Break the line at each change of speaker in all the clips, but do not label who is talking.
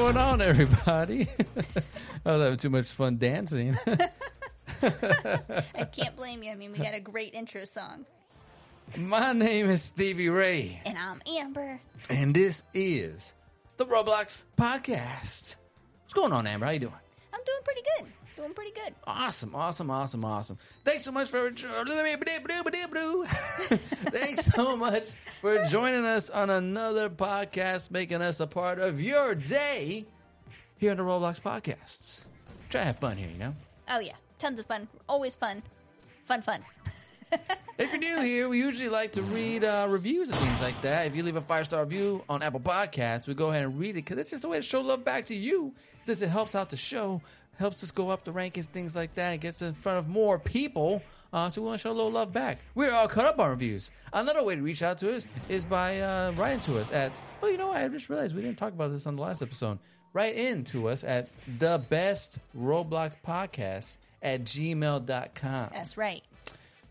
going on, everybody? I was having too much fun dancing.
I can't blame you. I mean, we got a great intro song.
My name is Stevie Ray,
And I'm Amber.
and this is the Roblox Podcast. What's going on, Amber? How you doing?
I'm doing pretty good. Doing pretty good.
Awesome, awesome, awesome, awesome. Thanks so much for Thanks so much for joining us on another podcast, making us a part of your day here on the Roblox Podcasts. Try to have fun here, you know.
Oh, yeah. Tons of fun. Always fun. Fun, fun.
If you're new here, we usually like to read uh, reviews and things like that. If you leave a five star review on Apple Podcasts, we go ahead and read it because it's just a way to show love back to you, since it helps out the show, helps us go up the rankings, things like that, and gets in front of more people. Uh, so we want to show a little love back. We're all caught up on reviews. Another way to reach out to us is by uh, writing to us at. Oh, you know what? I just realized we didn't talk about this on the last episode. Write in to us at the best Roblox podcast at gmail.com.
That's right.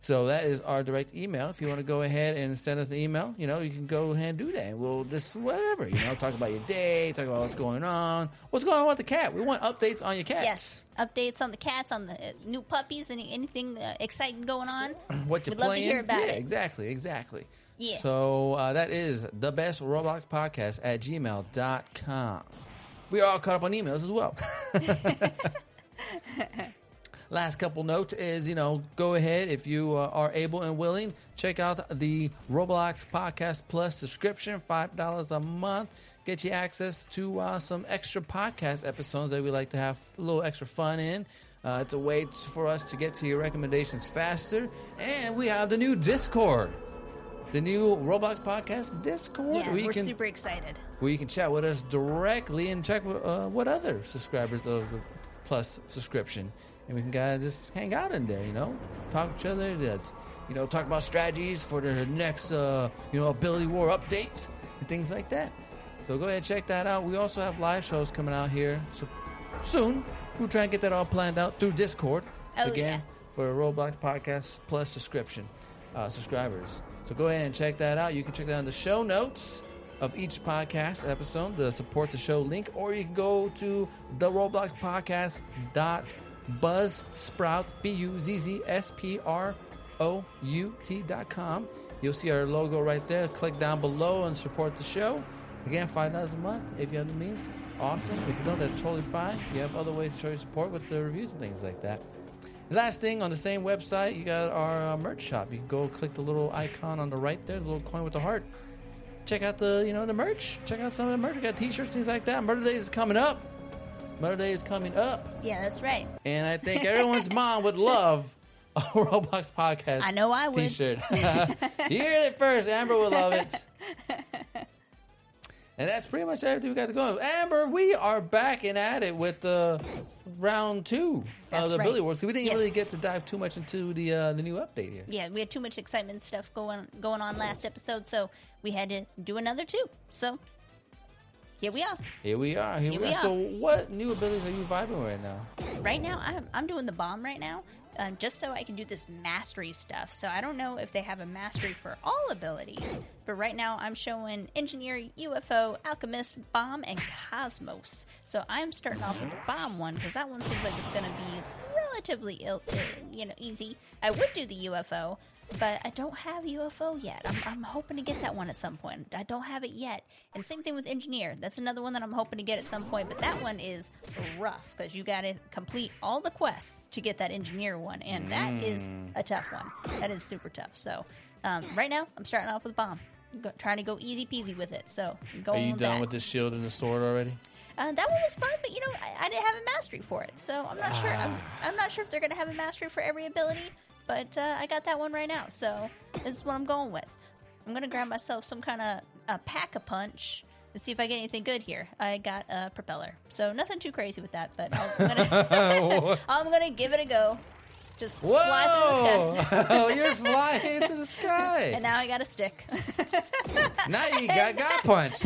So that is our direct email. If you want to go ahead and send us an email, you know, you can go ahead and do that. We'll just whatever, you know, talk about your day, talk about what's going on, what's going on with the cat. We want updates on your cat.
Yes. Updates on the cats, on the uh, new puppies, any, anything uh, exciting going on.
what you're
We'd love to
playing.
hear about
yeah,
it.
exactly, exactly.
Yeah.
So uh, that is the best Roblox podcast at gmail.com. We are all caught up on emails as well. Last couple notes is, you know, go ahead if you uh, are able and willing, check out the Roblox Podcast Plus subscription, $5 a month. Get you access to uh, some extra podcast episodes that we like to have a little extra fun in. Uh, it's a way for us to get to your recommendations faster. And we have the new Discord. The new Roblox Podcast Discord.
Yeah,
you
we're
can-
super excited.
where you can chat with us directly and check uh, what other subscribers of the Plus subscription, and we can kind of just hang out in there, you know, talk to each other. That's you know, talk about strategies for the next uh, you know ability war updates and things like that. So go ahead check that out. We also have live shows coming out here so soon. We'll try and get that all planned out through Discord
Oh,
again
yeah.
for Roblox Podcast Plus subscription uh, subscribers. So go ahead and check that out. You can check that in the show notes of each podcast episode, the support the show link, or you can go to the Roblox Podcast dot buzzsprout b u z z s p r o u t dot com. You'll see our logo right there. Click down below and support the show. Again, five dollars a month if you have the means. Awesome. If you don't, that's totally fine. You have other ways to show your support with the reviews and things like that. Last thing on the same website, you got our uh, merch shop. You can go click the little icon on the right there, the little coin with the heart. Check out the you know the merch. Check out some of the merch. We got T-shirts, things like that. Mother's Day is coming up. Mother's Day is coming up,
Yeah, that's right.
and I think everyone's mom would love a Roblox podcast.
I know I would.
T-shirt. you heard it first. Amber will love it. And that's pretty much everything we got to go. Amber, we are back and at it with the round two
That's
of the
right.
Ability Wars. We didn't
Yes.
really get to dive too much into the uh, the new update here.
Yeah, we had too much excitement stuff going going on last episode, so we had to do another two. So here we are.
Here we are. Here,
Here
we, are.
are.
So, what new abilities are you vibing right now?
Right now, I'm, I'm doing the bomb right now, um, just so I can do this mastery stuff. So I don't know if they have a mastery for all abilities, but right now I'm showing engineer, UFO, alchemist, bomb, and cosmos. So I'm starting off with the bomb one because that one seems like it's going to be relatively ill, you know, easy. I would do the UFO. But I don't have UFO yet. I'm, I'm hoping to get that one at some point. I don't have it yet. And same thing with engineer. That's another one that I'm hoping to get at some point. But that one is rough because you got to complete all the quests to get that engineer one, and that is a tough one. That is super tough. So um, right now, I'm starting off with bomb. Go, trying to go easy peasy with it. So
Are you done
that.
with the shield and the sword already?
Uh, that one was fun, but you know, I, I didn't have a mastery for it, so I'm not sure. I'm, I'm not sure if they're going to have a mastery for every ability, but uh, I got that one right now, so this is what I'm going with. I'm going to grab myself some kind of uh, pack a punch and see if I get anything good here. I got a propeller, so nothing too crazy with that, but I'm gonna I'm gonna give it a go. Just fly through the sky.
Whoa! You're flying into the sky.
And now I got a stick.
now you got got punched,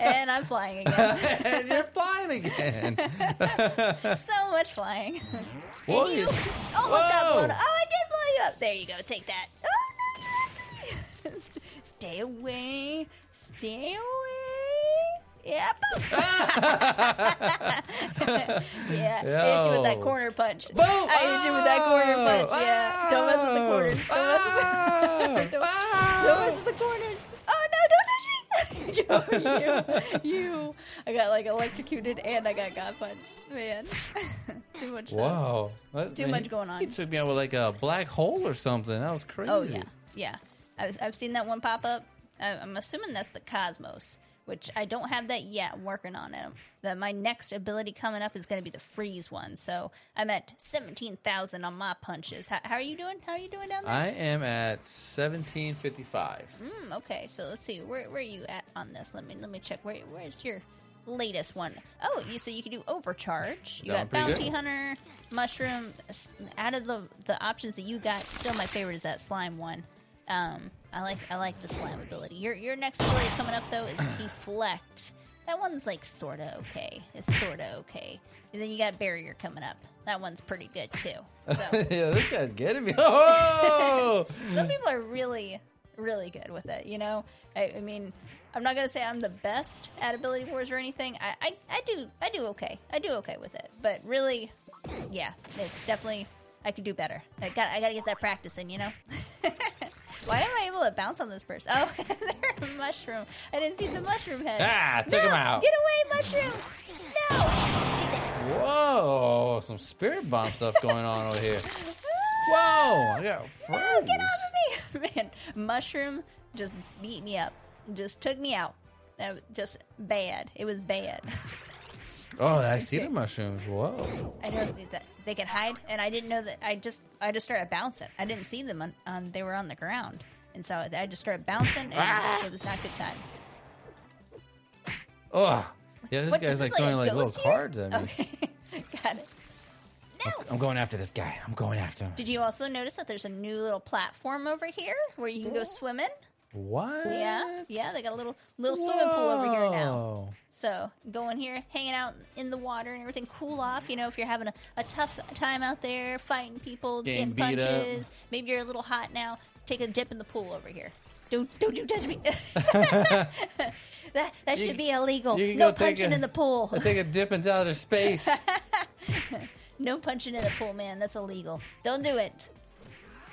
and I'm flying again.
and you're flying again.
so much flying.
Whoa,
and you almost got
Whoa.
blown up. Oh, I did blow you up. There you go. Take that. Oh, no. Stay away. Stay away. Yeah, boom. yeah, I hit you with that corner punch.
Boom!
I hit you with that corner punch. Yeah, don't mess with the corners. Don't mess with the,
Ah!
don't,
Ah!
don't mess with the corners. Oh no! Don't touch me. you, you. I got like electrocuted and I got god punched. Man, too much. Stuff.
Wow.
Too
he-
much going on.
He took me out with like a black hole or something. That was crazy.
Oh yeah, yeah. I was, I've seen that one pop up. I, I'm assuming that's the Cosmos, which I don't have that yet. I'm working on it. That my next ability coming up is going to be the freeze one. So I'm at seventeen thousand on my punches. How, how are you doing? How are you doing down there?
I am at 1755.
Hmm, okay, so let's see. Where where are you at on this? Let me let me check. Where where's your latest one? Oh, you so you can do overcharge. You got bounty
good.
hunter, mushroom. Out of the the options that you got, still my favorite is that slime one. Um, I like I like the slime ability. Your your next ability coming up though is deflect. That one's like sorta okay. It's sorta okay. And then you got barrier coming up. That one's pretty good too. So
yeah, this guy's getting me. Oh!
some people are really really good with it you know I, I mean i'm not gonna say i'm the best at ability wars or anything I, I i do i do okay i do okay with it but really yeah it's definitely i could do better i got i gotta get that practice in you know why am i able to bounce on this person oh they're a mushroom i didn't see the mushroom head
Ah, took
no,
him out.
get away mushroom no
Whoa! Some spirit bomb stuff going on over here. Whoa! I got
No,
froze.
get off of me, man! Mushroom just beat me up, just took me out. That was just bad. It was bad.
Oh, I see the mushrooms. Whoa!
I know that they could hide, and I didn't know that. I just I just started bouncing. I didn't see them on, on they were on the ground, and so I just started bouncing, and
Ah!
it was not good time.
Oh, yeah. This
What,
guy's
is
like
this
throwing
a
like little
ghost here?
cards at me.
Okay, got it. No.
I'm going after this guy. I'm going after him.
Did you also notice that there's a new little platform over here where you can go swimming?
What?
Yeah, yeah, they got a little little swimming pool over here now. So go in here, hanging out in the water and everything, cool off. You know, if you're having a, a tough time out there fighting people,
Getting
getting
beat up.
punches, maybe you're a little hot now. Take a dip in the pool over here. Don't don't you judge me. that that
You-
should be illegal.
you can
No
go take
punching
a-
in the pool.
I take a dip into outer space.
No punching in the pool, man. That's illegal. Don't do it.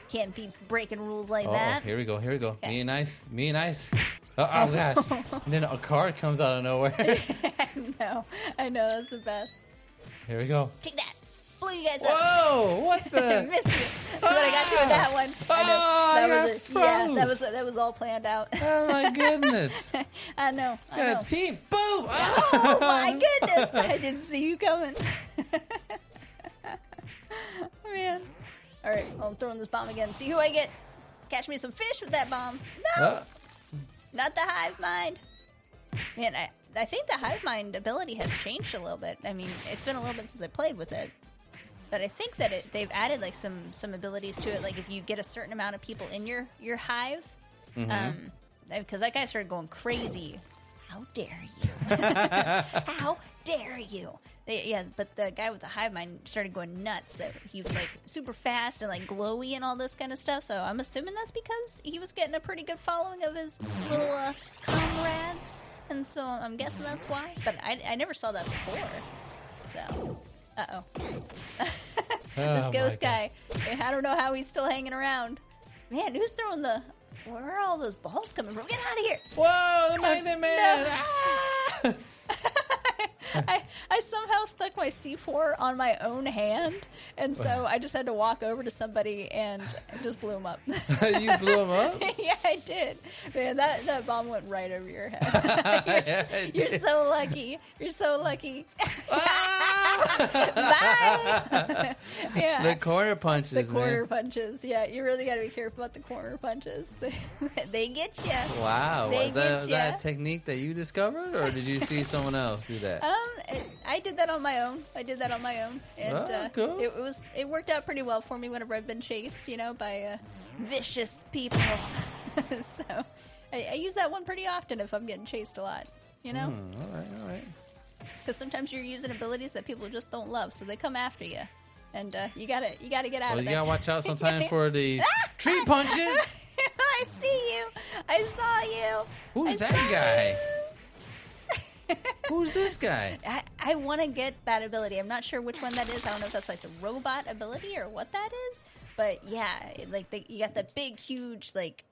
Can't be breaking rules like
Oh,
that.
here we go. Here we go.
Okay.
Me and ice. Me and ice. Oh, oh gosh! and then a card comes out of nowhere.
no, I know that's the best.
here we go.
Take that. Blew you guys up.
Whoa! What the?
missed you. But I got you with ah! that one. I know.
Oh,
that
I
was it.
got
Yeah, that was that was all planned out.
oh my goodness!
I know. I know.
A team. Boom!
Oh my goodness! I didn't see you coming. All right, I'm throwing this bomb again. See who I get. Catch me some fish with that bomb. No,
Uh,
not the hive mind. Man, I I think the hive mind ability has changed a little bit. I mean, it's been a little bit since I played with it. But I think that it, they've added like some some abilities to it. Like if you get a certain amount of people in your your hive, um, because that guy started going crazy. How dare you? How dare you? They, yeah, but the guy with the hive mind started going nuts. That he was like super fast and like glowy and all this kind of stuff. So I'm assuming that's because he was getting a pretty good following of his little uh, comrades, and so I'm guessing that's why. But I, I never saw that before. So, uh oh, this
Oh,
ghost
God.
guy. I don't know how he's still hanging around. Man, who's throwing the? Where are all those balls coming from? Get out of here!
Whoa! The Magnet Man!
No.
Ah!
I, I somehow stuck my C4 on my own hand, and so I just had to walk over to somebody and just blew him up.
you blew him up.
yeah, I did. Man, that, that bomb went right over your head.
It
You're so lucky. You're so lucky.
Ah!
Bye. yeah.
the corner punches,
The corner
man.
punches. Yeah, you really got to be careful about the corner punches. They, they get you.
Wow,
They
is that, is that a technique that you discovered, or did you see someone else do that?
Um, it, I did that on my own. I did that on my own, and
Oh,
uh,
cool.
it, it was it worked out pretty well for me whenever I've been chased, you know, by uh, vicious people. so I, I use that one pretty often if I'm getting chased a lot, you know,
Hmm, all right, all right.
because sometimes you're using abilities that people just don't love, so they come after you, and uh, you gotta you gotta get out
Well,
of
you
there.
gotta watch out sometimes for the tree punches.
I see you. I saw you.
Who's
I
that guy?
you.
Who's this guy?
I, I want to get that ability. I'm not sure which one that is. I don't know if that's like the robot ability or what that is. But yeah, like the, you got the big, huge like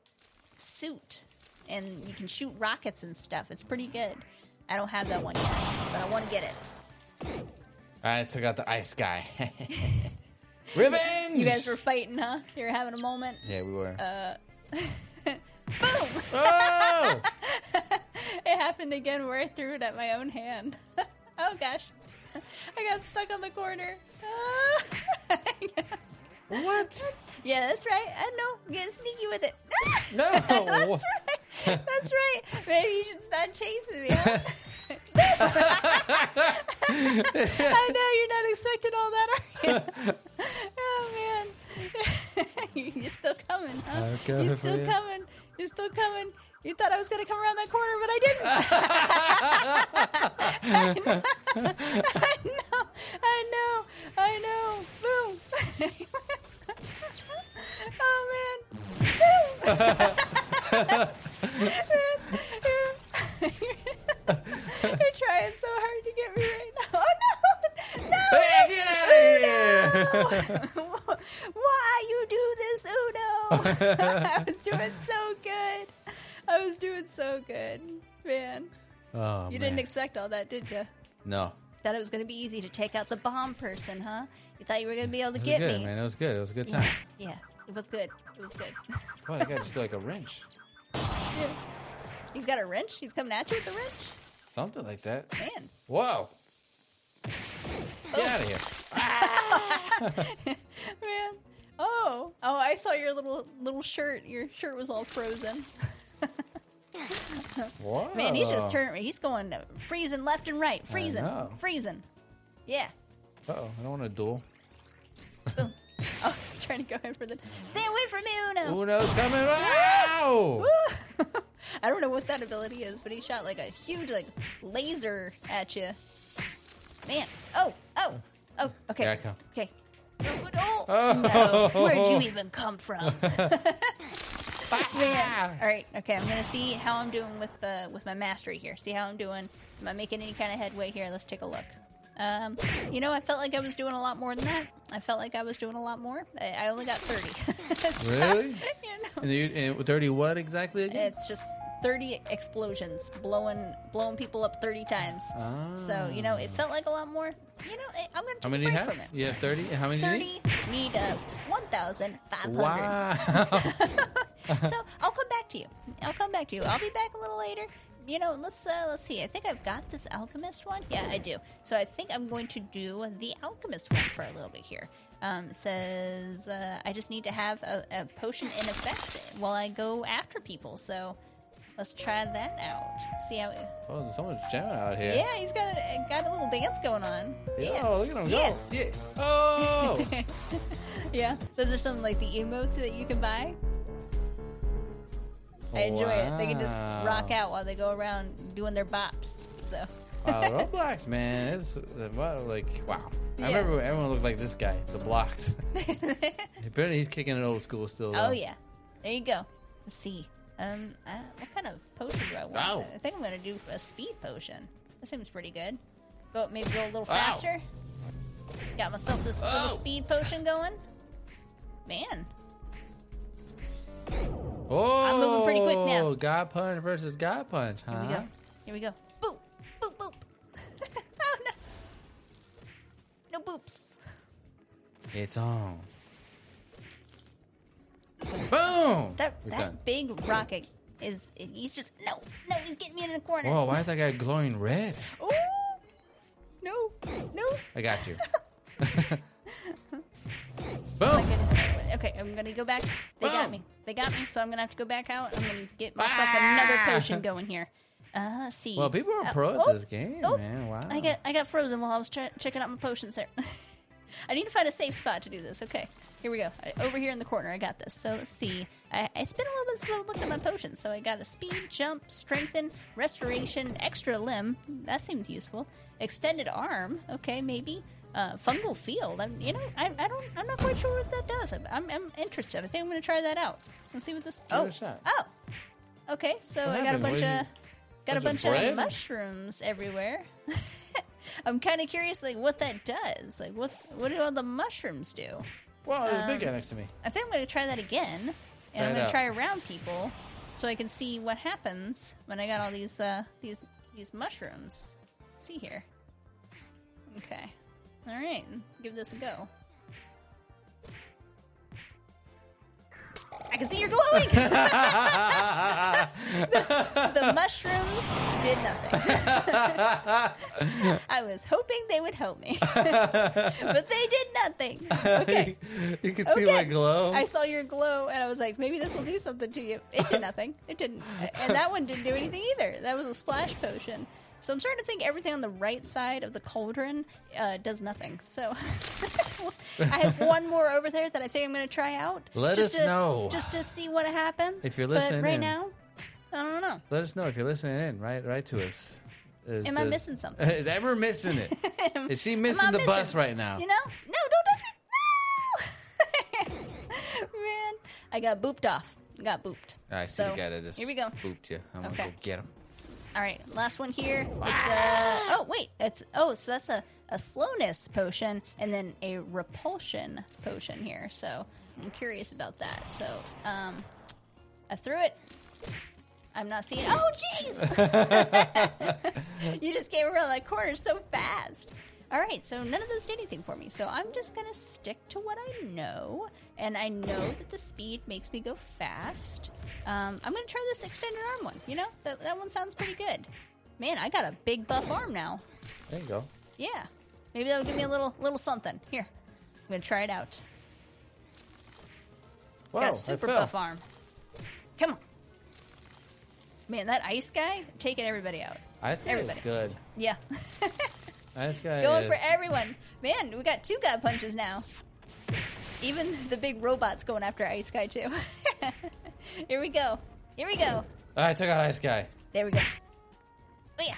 suit, and you can shoot rockets and stuff. It's pretty good. I don't have that one yet, but I want to get it.
I took out the ice guy. Revenge.
You guys were fighting, huh? You were having a moment.
Yeah, we were.
Uh, Boom!
oh!
It happened again where I threw it at my own hand. oh gosh, I got stuck on the corner.
what?
yeah, that's right. I know. Get sneaky with it.
No.
that's right. That's right. Maybe you should stop chasing me. Huh? I know you're not expecting all that, are you? oh man, you're still coming, huh? You're still
you.
coming. You're still coming. You thought I was gonna come around that corner, but I didn't. I know. I know. I know. Boom. oh man. You're trying so hard to get me right now. Oh no! No!
Hey, get out of here!
Why you do this, Uno? I was doing so good. I was doing so good, man.
Oh,
You
man.
didn't expect all that, did you?
No.
Thought it was going to be easy to take out the bomb person, huh? You thought you were going to be able to
It was
get
good,
me.
man. It was good. It was a good
Yeah,
time.
yeah, it was good. It was good.
Wow, that got just threw like a wrench.
Yeah. He's got a wrench. He's coming at you with the wrench.
Something like that.
Man,
Whoa. Get out of here.
man. Oh, oh! I saw your little little shirt. Your shirt was all frozen. Man, he's just turning. He's going freezing left and right. Freezing, freezing. Yeah.
Uh-oh. I don't want to duel.
Boom. Oh, trying to go in for the. Stay away from me, Uno.
Uno's coming. Ah! Wow!
I don't know what that ability is, but he shot like a huge like laser at you. Man. Oh. Oh. Oh. Okay.
Here I come.
Okay. Oh,
Oh.
no. Where'd you even come from? All right. Okay. I'm gonna see how I'm doing with the with my mastery here. See how I'm doing. Am I making any kind of headway here? Let's take a look. Um, you know, I felt like I was doing a lot more than that. I felt like I was doing a lot more. I, I only got 30.
Really?
you know,
And, you, and 30 what exactly again?
it's just 30 explosions blowing blowing people up 30 times. So, you know, it felt like a lot more. You know, I- I'm going to
How
take
many
a
do you
break
have?
from it.
You have 30? How many do you need?
30 need uh, 1,500.
Wow.
so I'll come back to you. I'll come back to you. I'll be back a little later. You know, let's uh, let's see. I think I've got this alchemist one. Yeah, I do. So I think I'm going to do the alchemist one for a little bit here. Um, it says uh, I just need to have a, a potion in effect while I go after people. So let's try that out. See how. It,
oh, there's someone's jamming out here.
yeah, he's got a, got a little dance going on. Yeah.
Oh, look at him
Yeah.
go. Yeah. Oh!
Yeah, those are some like the emotes that you can buy. I enjoy it. They can just rock out while they go around doing their bops. So
wow, Roblox, man. It's uh, wow, like, wow. I remember everyone looked like this guy, the blocks. Apparently he's kicking it old school still.
Oh yeah, there you go. Let's see. Um, I, what kind of potion do I want?
Ow.
I think I'm gonna do a speed potion. That seems pretty good. Go maybe go a little
Ow.
faster. Got myself this
Oh.
little speed potion going. Man,
Oh, I'm
moving pretty quick now.
Oh, God punch versus God punch, huh?
here we go. Here we go. Boop, boop, boop. oh no, no boops.
It's on. Boom!
That
We're
that
done.
big rocket is he's just no no he's getting me in the corner.
Whoa, why is that guy glowing red?
Ooh, no no.
I got you. Boom!
Oh goodness. Okay, I'm gonna go back. They got me. They got me. So I'm gonna have to go back out. I'm gonna get myself
Ah!
another potion going here. Uh, let's see.
Well, people are
Uh,
pro at
oh,
this game,
oh,
man. Wow.
I got I got frozen while I was try- checking out my potions there. I need to find a safe spot to do this. Okay, here we go. Over here in the corner, I got this. So let's see. I, it's been a little bit slow looking at my potions. So I got a speed, jump, strengthen, restoration, extra limb. That seems useful. Extended arm. Okay, maybe. Uh, fungal field. I'm, you know, I, I don't. I'm not quite sure what that does. I'm, I'm, I'm interested. I think I'm going to try that out. Let's see what this.
Give it
oh,
a shot.
oh. Okay, so
What
I got a
happened?
bunch
What
of. got a
Bunch
bunch
of
of,
bread?
mushrooms everywhere. I'm kind of curious, like what that does. Like, what's what do all the mushrooms do?
Well, there's a big
Um,
guy next to me.
I think I'm going to try that again, and
Try
I'm going
out.
to try around people so I can see what happens when I got all these uh, these these mushrooms. Let's see here. Okay, all right, give this a go. I can see you're glowing. the mushrooms did nothing. I was hoping they would help me, but they did nothing. Okay.
you can
see my
glow.
I saw your glow and I was like, maybe this will do something to you. It did nothing. It didn't. And that one didn't do anything either. That was a splash potion. So I'm starting to think everything on the right side of the cauldron uh, does nothing. So I have one more over there that I think I'm going to try out.
Let
just
us
to,
know.
Just to see what happens.
If you're
But
listening
right
in.
now, I don't know.
Let us know if you're listening in. Right, right to us. Is
Am I missing something?
Is Ever missing it? Is she missing the bus right now?
You know? No, don't touch me. No! Man, I got booped off. Got booped.
I see
So,
guy that just
here we go.
booped you. I'm
Okay.
gonna go get him.
All right, last one here. It's uh oh wait, it's oh so that's a a slowness potion and then a repulsion potion here. So I'm curious about that. So um, I threw it. I'm not seeing. Oh jeez! you just came around that corner so fast. All right, so none of those did anything for me. So I'm just gonna stick to what I know, and I know that the speed makes me go fast. Um, I'm gonna try this extended arm one. You know that that one sounds pretty good. Man, I got a big buff arm now.
There you go.
Yeah, maybe that'll give me a little little something. Here, I'm gonna try it out.
Whoa,
got a super buff arm. Come on, man. That ice guy taking everybody out.
Ice guy
Everybody.
is good.
Yeah.
Ice guy
Going
is.
for everyone. Man, we got two God punches now. Even the big robot's going after Ice Guy too. Here we go. Here we go.
I took out Ice guy.
There we go. Oh yeah.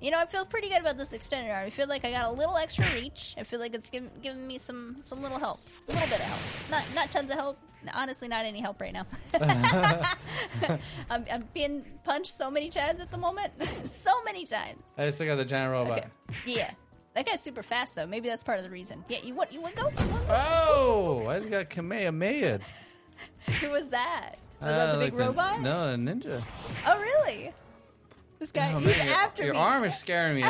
You know, I feel pretty good about this extended arm. I feel like I got a little extra reach. I feel like it's giving, giving me some some little help, a little bit of help. Not not tons of help. Honestly, not any help right now. I'm, I'm being punched so many times at the moment, so many times.
I just took out the giant robot.
Okay. Yeah. That guy's super fast though. Maybe that's part of the reason. Yeah, you want you want to go? You wanna go?
Oh, I just got Kamehameha.
Who was that? Was
Uh,
that the
like
big robot?
No, a ninja.
Oh really? This guy
Oh,
he's
man,
after
your
me.
Your arm is scaring me.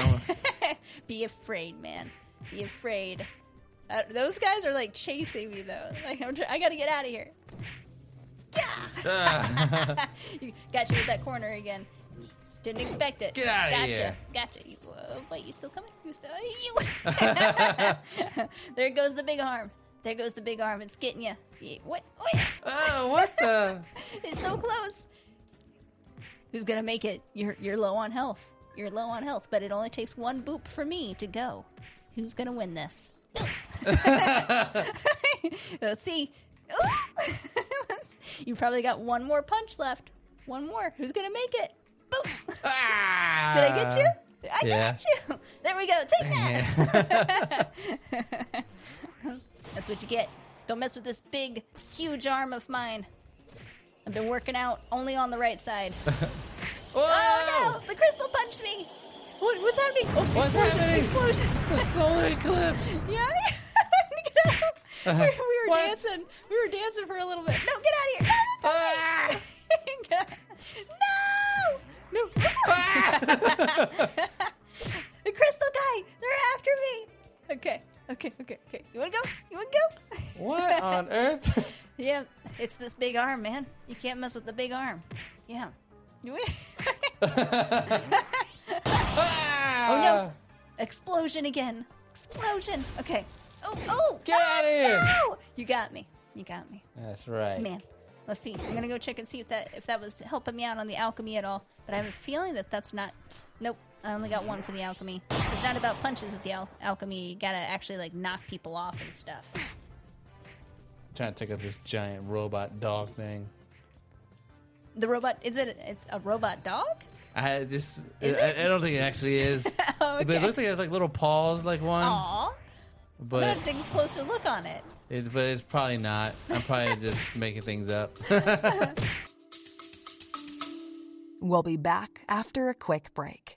Be afraid, man. Be afraid. Uh, those guys are like chasing me though. Like I'm I gotta get out of here. Yeah.
Ah.
You- Got you at that corner again. Didn't expect it.
Get outta
gotcha.
here.
Gotcha. You, uh, wait, you still coming? You still? You. there goes the big arm. There goes the big arm. It's getting you. What? Wait.
oh, what the?
It's so close. Who's gonna make it? You're you're low on health. You're low on health, but it only takes one boop for me to go. Who's gonna win this? Let's see. you probably got one more punch left. One more. Who's gonna make it? Boom.
Ah.
Did I get you? I
Yeah.
got you. There we go. Take that. That's what you get. Don't mess with this big, huge arm of mine. I've been working out only on the right side. Oh no! The crystal punched me. What, what's happening? Oh,
What's
explosion!
happening?
Explosion!
It's a solar eclipse.
yeah. Get out. we, we were
What?
dancing. We were dancing for a little bit. No, get out of here! No, no,
Ah!
No! No! the crystal guy! They're after me! Okay, okay, okay, okay. You wanna go? You wanna go?
What on earth?
yeah, it's this big arm, man. You can't mess with the big arm. Yeah. You
oh
no. Explosion again. Explosion. Okay. Oh, oh!
Get
oh,
outta here.
No! You got me. You got me.
That's right.
Man, let's see. I'm gonna go check and see if that if that was helping me out on the alchemy at all. But I have a feeling that that's not. Nope. I only got one for the alchemy. It's not about punches with the al- alchemy. You gotta actually like knock people off and stuff.
Trying to take out this giant robot dog thing.
The robot is it? It's a robot dog.
I just,
Is
I,
it?
I don't think it actually is.
Oh,
But it looks like it has like little paws, like one.
Aw. I'm
But
gonna take a closer look on it.
it, but it's probably not. I'm probably just making things up.
We'll be back after a quick break.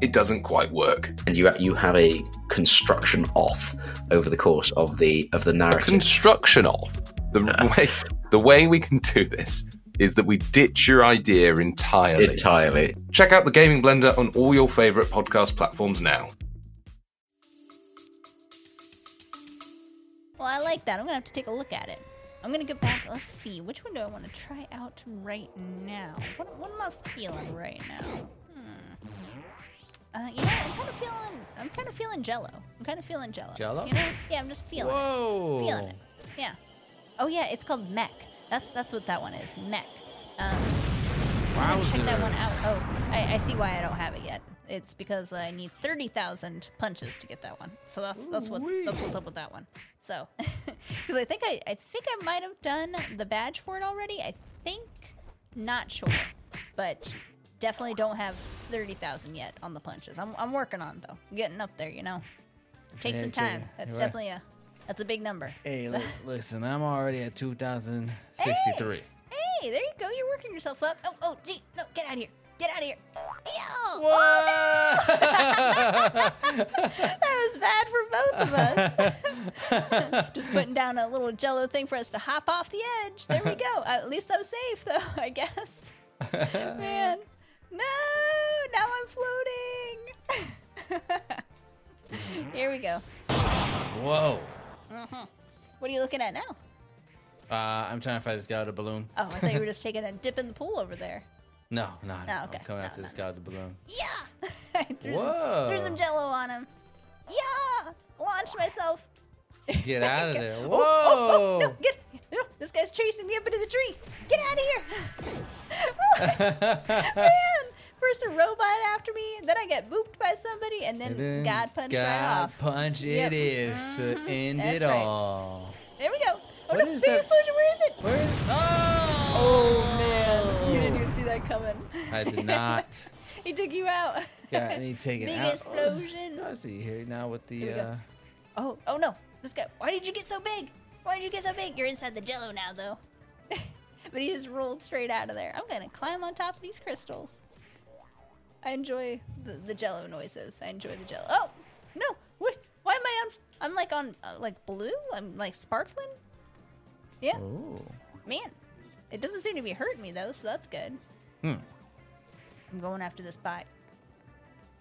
it doesn't quite work.
And you you have a construction off over the course of the of the
A
narrative.
construction of the way the way we can do this is that we ditch your idea entirely.
Entirely.
Check out the Gaming Blender on all your favorite podcast platforms now.
Well, I like that. I'm gonna have to take a look at it. I'm gonna go back. Let's see. Which one do I want to try out right now? What, what am I feeling right now? Hmm. Uh, you know, I'm kind of feeling. I'm kind of feeling Jello. I'm kind of feeling Jello.
Jell-O?
You know? Yeah, I'm just feeling
Whoa.
it. Feeling it. Yeah. Oh yeah, it's called Mech. That's that's what that one is. Mech. Um, check that one out. Oh, I, I see why I don't have it yet. It's because I need thirty thousand punches to get that one. So that's that's what
Ooh-wee.
that's what's up with that one. So, because I think I I think I might have done the badge for it already. I think, not sure, but definitely don't have thirty thousand yet on the punches. I'm I'm working on though. Getting up there, you know. Take
Yeah,
some
take-
time. That's
right.
definitely a that's a big number.
Hey,
So-
listen, listen, I'm already at 2,063.
Hey, there you go. You're working yourself up. Oh, oh, gee, no, get out of here. Get out of here. Ew.
Oh, what?
That was bad for both of us. Just putting down a little jello thing for us to hop off the edge. There we go. At least I'm safe, though, I guess. Man. No, now I'm floating. Here we go.
Whoa.
What are you looking at now?
Uh, I'm trying to find this guy with a balloon.
Oh, I thought you were just taking a dip in the pool over there.
No, no, no.
Oh, okay.
I'm coming
No,
after
no,
this
no.
guy with the balloon.
Yeah. I threw, some,
Whoa.
threw some jello on him. Yeah. Launched myself.
Get out of there.
Oh,
Whoa.
oh, oh, no, get, no, this guy's chasing me up into the tree. Get out of here. Man, first a robot after me, then I get booped by somebody, and then,
And then
God punched
God
right off.
punch
Yep.
it is to end
That's
it
right.
all.
There we go. Oh
What
no,
is
big
that?
explosion, where is it?
Where? Oh!
Oh man, you didn't even see that coming.
I did not.
he took you out.
Yeah, I need to take it
Big
out.
explosion.
I see here now with the.
Here we go.
Uh,
Oh, oh no. This guy. Why did you get so big? Why did you get so big? You're inside the jello now, though. But he just rolled straight out of there. I'm to climb on top of these crystals. I enjoy the, the jello noises. I enjoy the jello. Oh, no. Wait, why am I on. I'm like on, uh, like blue? I'm like sparkling? Yeah.
oh.
Man. It doesn't seem to be hurting me, though, so that's good.
Hmm.
I'm going after this bot.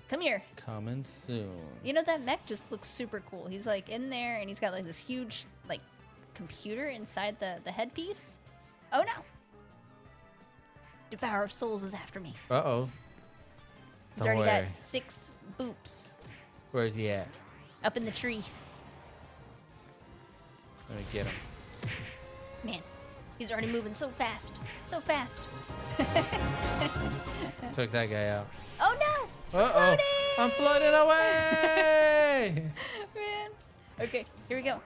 Come here.
Coming soon.
You know that mech just looks super cool. He's like in there and he's got like this huge like computer inside the the headpiece. Oh no! Devourer of Souls is after me.
Uh oh.
He's
Don't
already
worry.
got six boops
Where's he at?
up in the tree.
Let me get him.
Man, he's already moving so fast, so fast.
Took that guy out.
Oh no!
Uh oh. I'm floating away.
Man. Okay, here we go.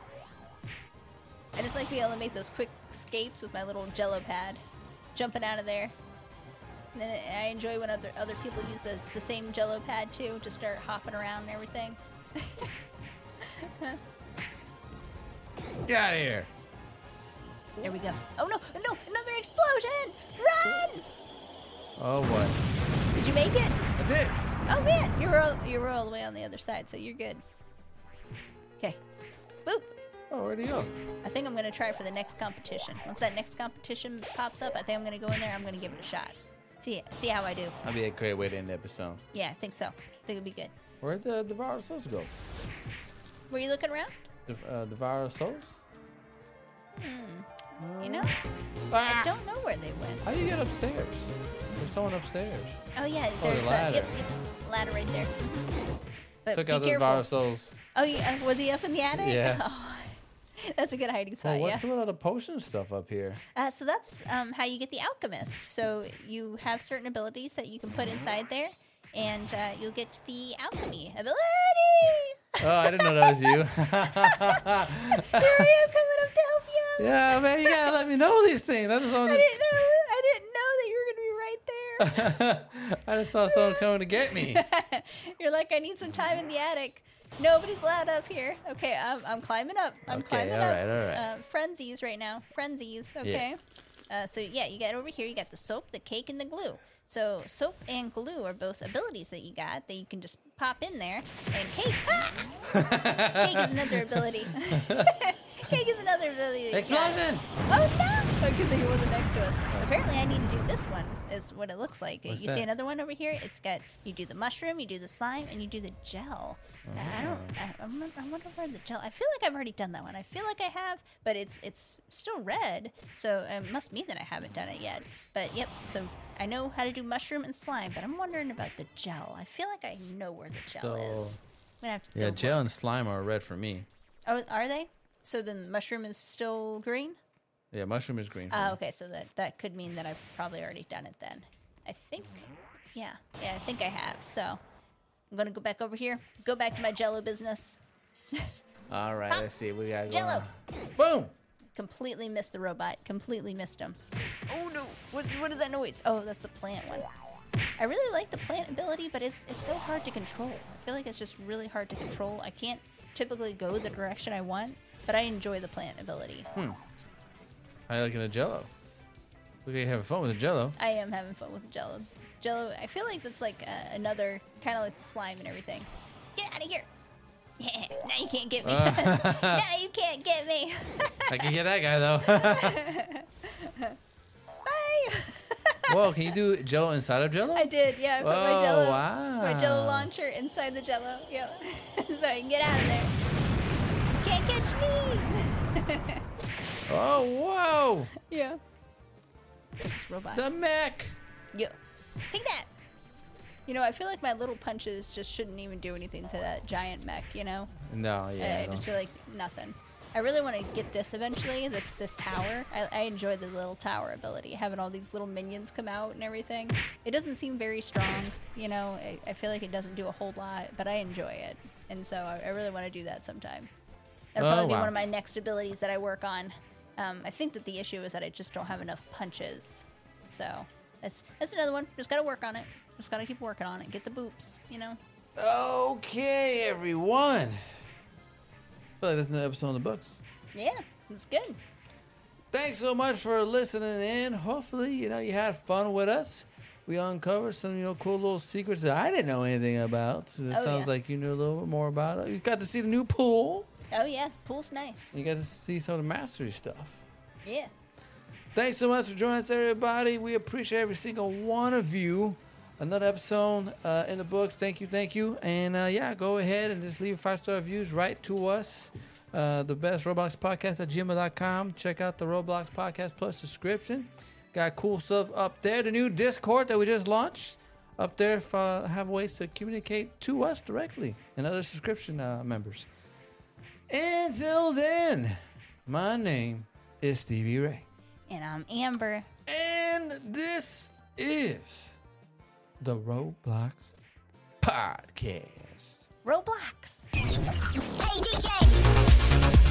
I just like being able to make those quick escapes with my little jello pad. Jumping out of there. And then I enjoy when other other people use the, the same jello pad too, to start hopping around and everything.
Get out of here.
There we go. Oh no, no, another explosion! Run!
Oh, what?
Did you make it?
I did.
Oh man, you're all, you're all the way on the other side, so you're good. Okay. Boop.
Oh, where'd he go?
I think I'm gonna try for the next competition. Once that next competition pops up, I think I'm gonna go in there. I'm gonna give it a shot. See see how I do.
That'd be a great way to end the episode.
Yeah, I think so. I think it'd be good.
Where'd the Devour Souls go?
Were you looking around?
The, uh, Devour Souls?
You know,
Ah!
I don't know where they went.
How do you get upstairs? There's someone upstairs.
Oh yeah,
Oh, the
there's a
ladder.
yep, yep, ladder right there. But
Took
be
out the
careful.
Devour Souls.
Oh, yeah, uh, was he up in the attic?
Yeah.
Oh, that's a good hiding spot.
Well,
yeah.
what's with all the potion stuff up here?
Uh, so that's um, how you get the alchemist. So you have certain abilities that you can put inside there, and uh, you'll get the alchemy ability.
Oh, I didn't know that was you.
Here I am coming up to help you.
yeah, man, you gotta let me know these things. I just,
I didn't know. I didn't know that you were gonna be right there.
I just saw someone coming to get me.
You're like, I need some time in the attic. Nobody's allowed up here. Okay, I'm, I'm climbing up. I'm
Okay,
climbing
all
up.
right, all right.
Uh, frenzies right now. Frenzies. Okay. Uh, so yeah, you got over here. You got the soap, the cake, and the glue. So soap and glue are both abilities that you got that you can just pop in there. And cake, ah! cake is another ability. cake is another ability. that you got.
Explosion!
Oh no! Oh, good it wasn't next to us. Apparently, I need to do this one. Is what it looks like.
What's
you
that?
see another one over here? It's got you do the mushroom, you do the slime, and you do the gel. I uh-huh. don't. I, I, wonder where the gel. I feel like I've already done that one. I feel like I have, but it's it's still red, so it must mean that I haven't done it yet. But yep. So I know how to do mushroom and slime, but I'm wondering about the gel. I feel like I know where the gel
So-
is. I'm gonna have to
Yeah, gel
look.
and slime are red for me.
Oh, are they? So then mushroom is still green.
Yeah, mushroom is green. For
Uh, okay, so that that could mean that I've probably already done it then. I think, yeah, yeah, I think I have. So I'm gonna go back over here, go back to my Jello business.
All right, let's see. We got
Jello.
Boom!
Completely missed the robot. Completely missed him. Oh no! What what is that noise? Oh, that's the plant one. I really like the plant ability, but it's it's so hard to control. I feel like it's just really hard to control. I can't typically go the direction I want, but I enjoy the plant ability.
How you liking a Jello? Look, you having fun with a Jello.
I am having fun with a Jello. Jello, I feel like that's like uh, another kind of like the slime and everything. Get out of here! Yeah, now you can't get me. now you can't get me.
I can get that guy though.
Bye.
Whoa, can you do Jello inside of Jello?
I did, yeah. I put my Jello,
wow.
my Jello launcher inside the Jello. Yep. so I can get out of there. Can't catch me.
Oh, whoa!
yeah. This robot.
The mech.
Yo, take that. You know, I feel like my little punches just shouldn't even do anything to that giant mech. You know.
No, yeah.
I just feel like nothing. I really want to get this eventually. This this tower. I, I enjoy the little tower ability, having all these little minions come out and everything. It doesn't seem very strong, you know. I, I feel like it doesn't do a whole lot, but I enjoy it, and so I, I really want to do that sometime. That'll
Oh,
probably be
wow.
one of my next abilities that I work on. Um, I think that the issue is that I just don't have enough punches, so that's that's another one. Just gotta work on it. Just gotta keep working on it. Get the boops, you know.
Okay, everyone. I feel like this is an episode of the books.
Yeah, it's good.
Thanks so much for listening in. Hopefully, you know, you had fun with us. We uncovered some, you know, cool little secrets that I didn't know anything about. So it
Oh,
sounds
yeah.
like you knew a little bit more about it. You got to see the new pool.
Oh yeah, pool's nice.
You got to see some of the mastery stuff.
Yeah.
Thanks so much for joining us, everybody. We appreciate every single one of you. Another episode uh, in the books. Thank you, thank you. And uh, yeah, go ahead and just leave five star reviews right to us. Uh, the best Roblox podcast at gmail.com. Check out the Roblox Podcast Plus subscription. Got cool stuff up there. The new Discord that we just launched up there if, uh, have ways to communicate to us directly and other subscription uh, members. Until then, my name is Stevie Ray.
And I'm Amber.
And this is the Roblox Podcast.
Roblox.
Hey DJ!